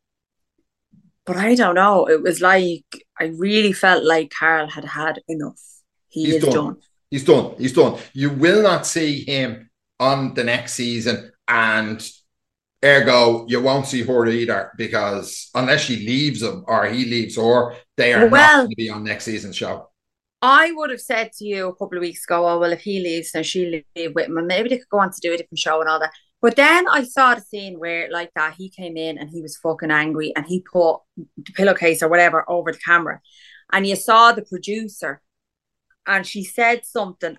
But I don't know. It was like I really felt like Carl had had enough. He He's is done. done. He's done. He's done. You will not see him on the next season, and ergo, you won't see her either because unless she leaves him or he leaves her, they are not Well- going to be on next season's show. I would have said to you a couple of weeks ago, oh, well, if he leaves, then she'll leave with him, and maybe they could go on to do a different show and all that. But then I saw the scene where, like that, he came in and he was fucking angry and he put the pillowcase or whatever over the camera. And you saw the producer and she said something.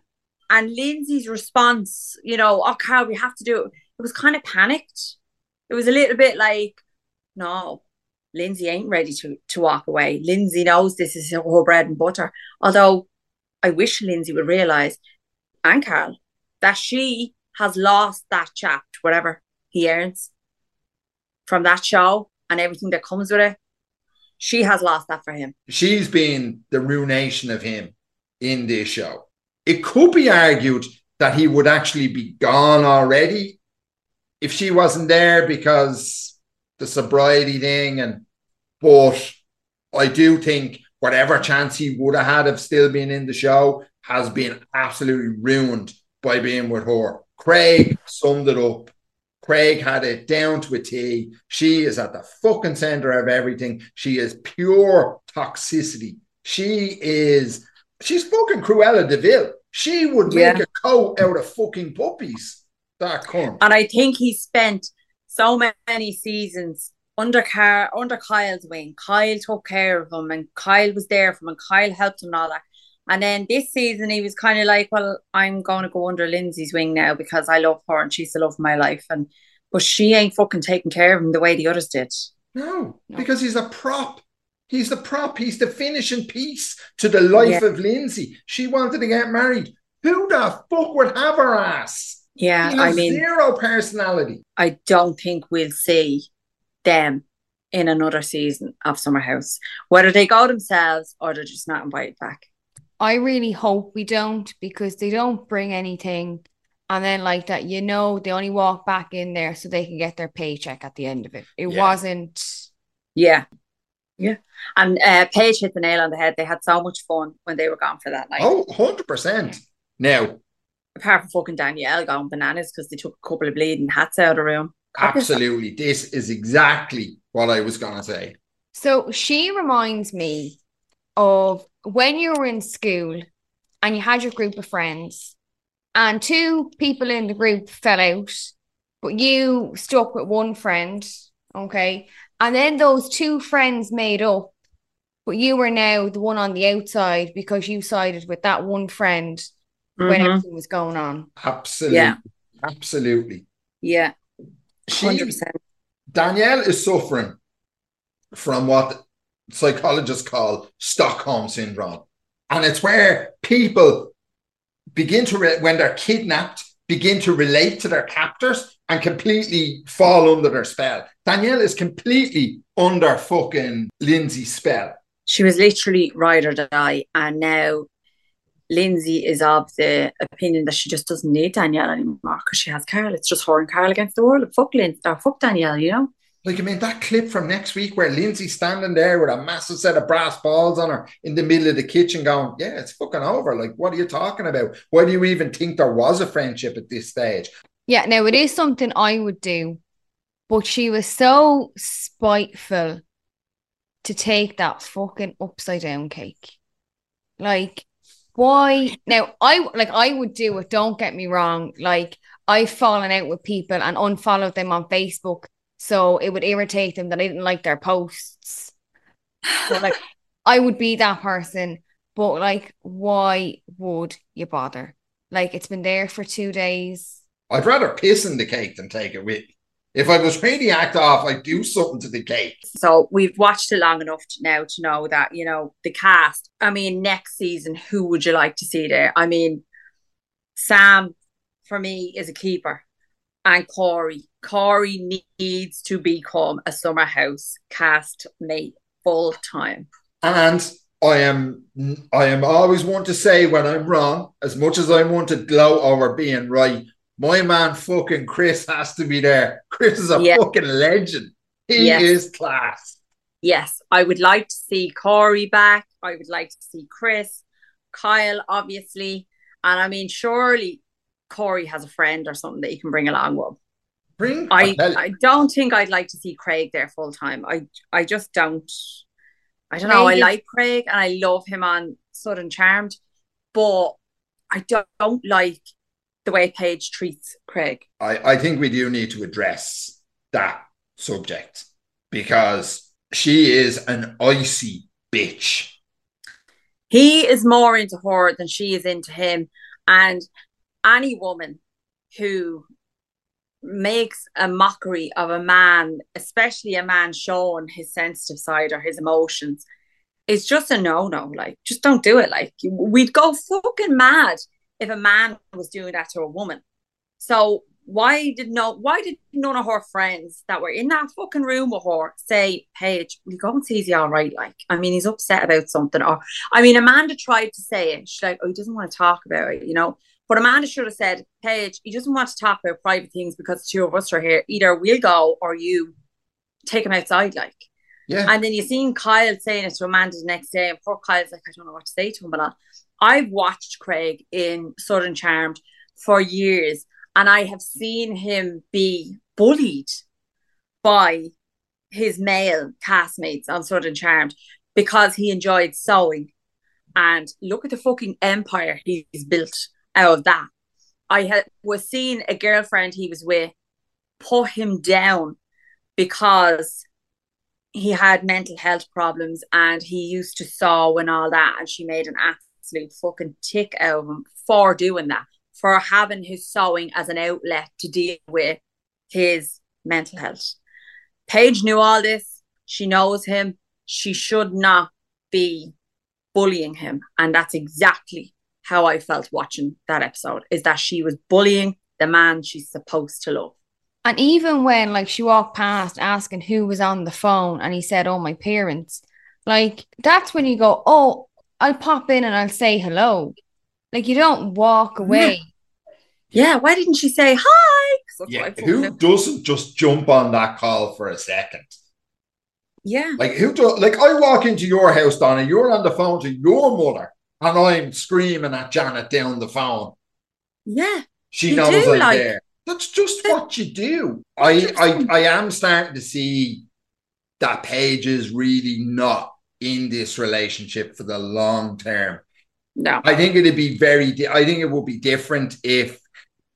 And Lindsay's response, you know, oh, Carl, we have to do it. It was kind of panicked. It was a little bit like, no, Lindsay ain't ready to, to walk away. Lindsay knows this is her bread and butter. Although I wish Lindsay would realise, and Carl, that she has lost that chap, whatever he earns from that show and everything that comes with it. She has lost that for him. She's been the ruination of him in this show. It could be argued that he would actually be gone already if she wasn't there because the sobriety thing and but I do think whatever chance he would have had of still being in the show has been absolutely ruined by being with her. Craig summed it up. Craig had it down to a T. She is at the fucking center of everything. She is pure toxicity. She is, she's fucking Cruella de Vil. She would make Yeah. a coat out of fucking puppies. That. And I think he spent so many seasons under Car- under Kyle's wing. Kyle took care of him and Kyle was there for him and Kyle helped him and all that. And then this season he was kind of like, Well, I'm gonna go under Lindsay's wing now because I love her and she's the love of my life. And but she ain't fucking taking care of him the way the others did. No, No. because he's a prop. He's the prop. He's the finishing piece to the life Yeah. of Lindsay. She wanted to get married. Who the fuck would have her ass? Yeah, He I mean zero personality. I don't think we'll see them in another season of Summer House. Whether they go themselves or they're just not invited back. I really hope we don't because they don't bring anything. And then, like that, you know, they only walk back in there so they can get their paycheck at the end of it. It Yeah. wasn't, Yeah. Yeah. And uh, Paige hit the nail on the head. They had so much fun when they were gone for that night. Oh, 100%. Now, Apart from fucking Danielle going bananas because they took a couple of bleeding hats out of the room. absolutely, this is exactly what I was going to say. So she reminds me of when you were in school and you had your group of friends, and two people in the group fell out, but you stuck with one friend, okay? And then those two friends made up but you were now the one on the outside because you sided with that one friend when Mhm. everything was going on. Absolutely. Yeah. Absolutely. Yeah, She, hundred percent. Danielle is suffering from what psychologists call Stockholm syndrome. And it's where people begin to, re- when they're kidnapped, begin to relate to their captors and completely fall under their spell. Danielle is completely under fucking Lindsay's spell. She was literally ride or die, and now Lindsay is of the opinion that she just doesn't need Danielle anymore because she has Carl. It's just her and Carl against the world. Fuck Lindsay, or uh, fuck Danielle, you know. Like, I mean, that clip from next week where Lindsay's standing there with a massive set of brass balls on her in the middle of the kitchen going, Yeah, it's fucking over. Like, what are you talking about? Why do you even think there was a friendship at this stage? Yeah, now it is something I would do, but she was so spiteful to take that fucking upside down cake. Like, why? Now, I like I would do it, don't get me wrong. Like, I've fallen out with people and unfollowed them on Facebook, so it would irritate them that I didn't like their posts. So, like, [laughs] I would be that person, but like, why would you bother? Like, it's been there for two days. I'd rather piss in the cake than take it with me. If I was to act off, I'd do something to the cake. So we've watched it long enough to now to know that, you know, the cast. I mean, next season, who would you like to see there? I mean, Sam, for me, is a keeper. And Corey. Corey needs to become a summer house cast mate full time. And I am I am always want to say when I'm wrong, as much as I want to gloat over being right. My man fucking Chris has to be there. Chris is a Yeah. fucking legend. He Yes. is class. Yes, I would like to see Corey back. I would like to see Chris, Kyle, obviously. And I mean, surely Corey has a friend or something that he can bring along with. Bring I, I don't think I'd like to see Craig there full time. I I just don't. I don't know. I like Craig and I love him on Southern Charmed, but I don't, don't like the way Paige treats Craig. I, I think we do need to address that subject because she is an icy bitch. He is more into her than she is into him. And any woman who makes a mockery of a man, especially a man showing his sensitive side or his emotions, is just a no no. Like, just don't do it. Like, we'd go fucking mad if a man was doing that to a woman. So why did no why did none of her friends that were in that fucking room with her say, Paige, we go and see is he all right? Like, I mean, he's upset about something. Or I mean, Amanda tried to say it. She's like, oh, he doesn't want to talk about it, you know. But Amanda should have said, Paige, he doesn't want to talk about private things because the two of us are here. Either we'll go or you take him outside, like. Yeah. And then you seen Kyle saying it to Amanda the next day, and poor Kyle's like, I don't know what to say to him. But I've watched Craig in Southern Charmed for years, and I have seen him be bullied by his male castmates on Southern Charmed because he enjoyed sewing. And look at the fucking empire he's built out of that. I had was seeing a girlfriend he was with put him down because he had mental health problems and he used to sew and all that, and she made an absolute fucking tick out of him for doing that, for having his sewing as an outlet to deal with his mental health. Paige knew all this. She knows him. She should not be bullying him. And that's exactly how I felt watching that episode is that she was bullying the man she's supposed to love. And even when like she walked past asking who was on the phone and he said, Oh, my parents, like that's when you go, Oh, I'll pop in and I'll say hello. Like you don't walk away. Yeah, why didn't she say hi? Yeah. what I fucking Who know. doesn't just jump on that call for a second? Yeah. Like who do like I walk into your house, Donna, you're on the phone to your mother, and I'm screaming at Janet down the phone. Yeah. She You knows do, I'm like- there. That's just what you do. I, I I am starting to see that Paige is really not in this relationship for the long term. No. I think it'd be very. di- I think it would be different if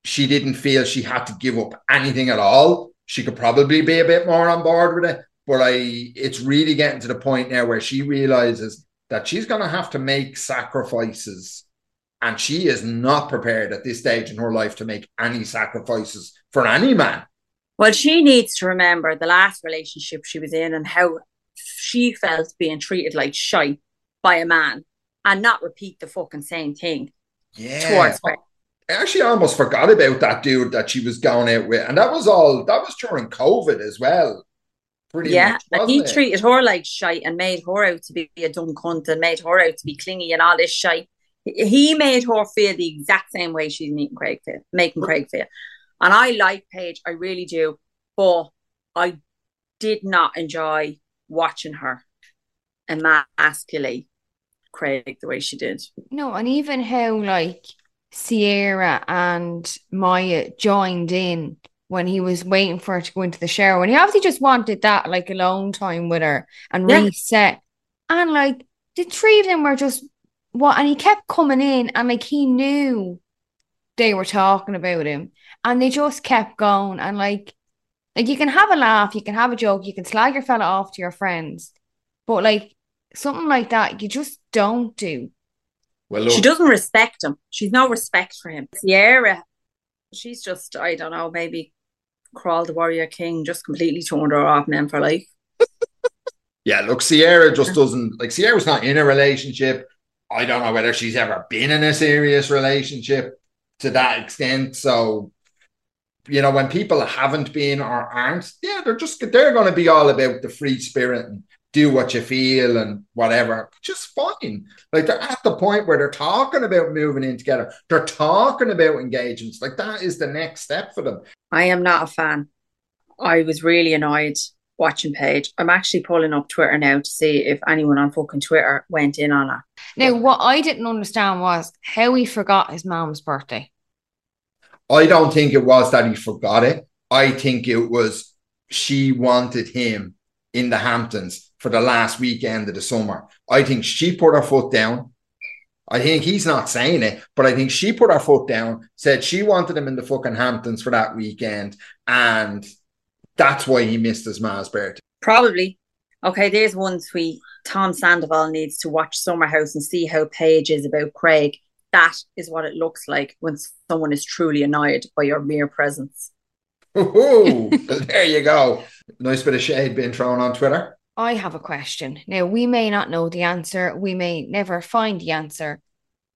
she didn't feel she had to give up anything at all. She could probably be a bit more on board with it. but I it's really getting to the point now where she realizes that she's going to have to make sacrifices and she is not prepared at this stage in her life to make any sacrifices for any man. Well, she needs to remember the last relationship she was in and how she felt being treated like shite by a man and not repeat the fucking same thing Yeah. towards her. I actually almost forgot about that dude that she was going out with. And that was all that was during COVID as well. Pretty Yeah, much. and he it? treated her like shite and made her out to be a dumb cunt and made her out to be clingy and all this shite. He made her feel the exact same way she's making Craig feel, making Craig feel. And I like Paige, I really do, but I did not enjoy watching her emasculate Craig the way she did. No, and even how like Ciara and Maya joined in when he was waiting for her to go into the shower. And he obviously just wanted that like alone time with her and Yeah. reset. And like the three of them were just what and he kept coming in and like he knew they were talking about him. And they just kept going and like like you can have a laugh, you can have a joke, you can slag your fella off to your friends. But like something like that, you just don't do. Well, look, She doesn't respect him. She's no respect for him. Ciara, she's just, I don't know, maybe Kroll the Warrior King just completely turned her off men for life. [laughs] Yeah, look, Ciara just doesn't like Ciara's not in a relationship. I don't know whether she's ever been in a serious relationship to that extent. So, you know, when people haven't been or aren't, yeah, they're just they're going to be all about the free spirit and do what you feel and whatever. Just fine. Like they're at the point where they're talking about moving in together. They're talking about engagements. Like that is the next step for them. I am not a fan. I was really annoyed watching Paige. I'm actually pulling up Twitter now to see if anyone on fucking Twitter went in on her. Now, what I didn't understand was how he forgot his mom's birthday. I don't think it was that he forgot it. I think it was she wanted him in the Hamptons for the last weekend of the summer. I think she put her foot down. I think he's not saying it, but I think she put her foot down, said she wanted him in the fucking Hamptons for that weekend, and that's why he missed his ma's birthday. Probably. Okay, there's one tweet. Tom Sandoval needs to watch Summer House and see how Paige is about Craig. That is what it looks like when someone is truly annoyed by your mere presence. Ooh, [laughs] there you go. Nice bit of shade being thrown on Twitter. I have a question. Now, we may not know the answer, we may never find the answer,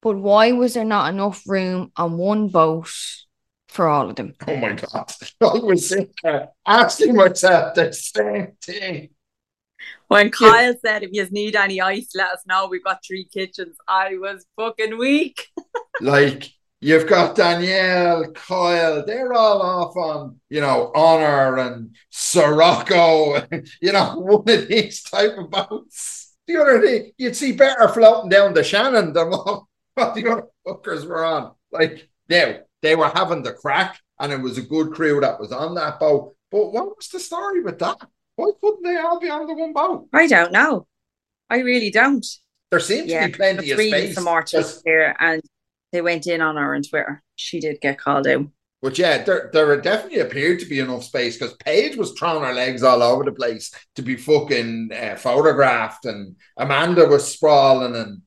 but why was there not enough room on one boat for all of them? Oh my god. [laughs] I was sitting asking myself the same thing. When Kyle said, if you need any ice, let us know. We've got three kitchens. I was fucking weak. [laughs] Like you've got Danielle, Kyle, they're all off on, you know, honor and Sirocco, [laughs] you know, [laughs] one of these type of boats. The other thing, you'd see better floating down the Shannon than what, what the other fuckers were on. Like, now they were having the crack and it was a good crew that was on that boat. But what was the story with that? Why couldn't they all be on the one boat? I don't know. I really don't. There seems Yeah, to be plenty of three space. some more Just- here, and they went in on her on Twitter. She did get called out. But yeah, there, there definitely appeared to be enough space because Paige was throwing her legs all over the place to be fucking uh, photographed, and Amanda was sprawling, and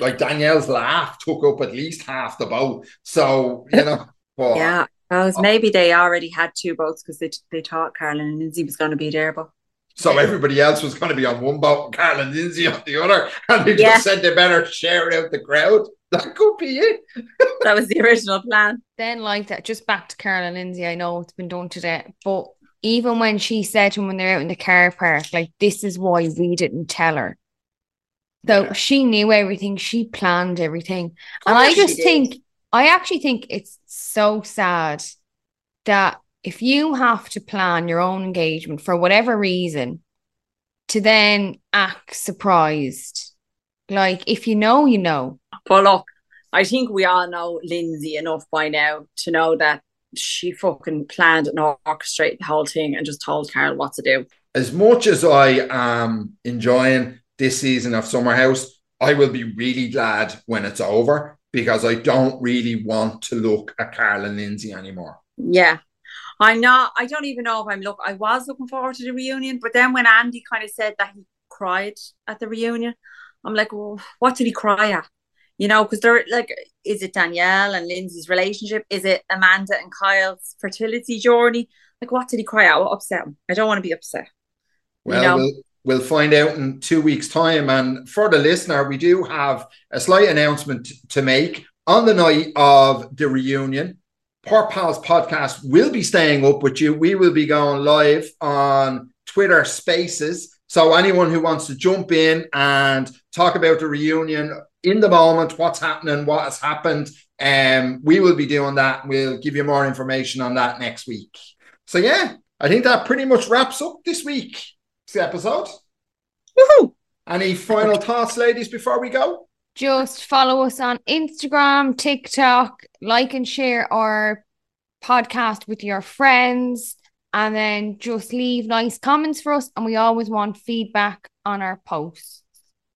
like Danielle's laugh took up at least half the boat. So you know, [laughs] but Yeah, I oh. maybe they already had two boats because they they thought Carolyn and Lindsay was going to be there, but so everybody else was going to be on one boat, and Carl and Lindsay on the other, [laughs] and they just Yeah. said they better share it out the crowd. [laughs] That could be it. [laughs] that was the original plan. Then, like that, just back to Carolyn and Lindsay, I know it's been done today, but even when she said to him when they're out in the car park, like, this is why we didn't tell her. So Yeah. she knew everything, she planned everything. And I she just did. think, I actually think it's so sad that if you have to plan your own engagement for whatever reason, to then act surprised. Like, if you know, you know. But look, I think we all know Lindsay enough by now to know that she fucking planned and orchestrated the whole thing and just told Carol what to do. as much as I am enjoying this season of Summer House, I will be really glad when it's over because I don't really want to look at Carl and Lindsay anymore. Yeah. I'm not. I don't even know if I'm look. I was looking forward to the reunion, but then when Andy kind of said that he cried at the reunion, I'm like, well, what did he cry at? You know, because they're like, is it Danielle and Lindsay's relationship? Is it Amanda and Kyle's fertility journey? Like, what did he cry out? What upset him? I don't want to be upset. Well, you know? we'll, we'll find out in two weeks' time. And for the listener, we do have a slight announcement to make on the night of the reunion. Pork Pals podcast will be staying up with you. We will be going live on Twitter Spaces. So anyone who wants to jump in and talk about the reunion in the moment, what's happening, what has happened, um, we will be doing that. We'll give you more information on that next week. So yeah, I think that pretty much wraps up this week's episode. Woohoo! Any final thoughts, ladies, before we go? Just follow us on Instagram, TikTok, like and share our podcast with your friends, and then just leave nice comments for us. And we always want feedback on our posts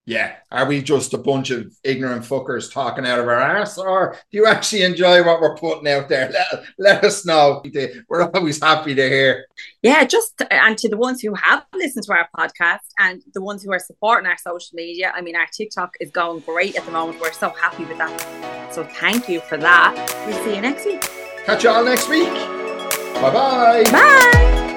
yeah, are we just a bunch of ignorant fuckers talking out of our ass, or do you actually enjoy what we're putting out there? Let, let us know. We're always happy to hear. Yeah, just and to the ones who have listened to our podcast and the ones who are supporting our social media. I mean, our TikTok is going great at the moment. We're so happy with that. So thank you for that. We'll see you next week. Catch you all next week. Bye-bye. Bye.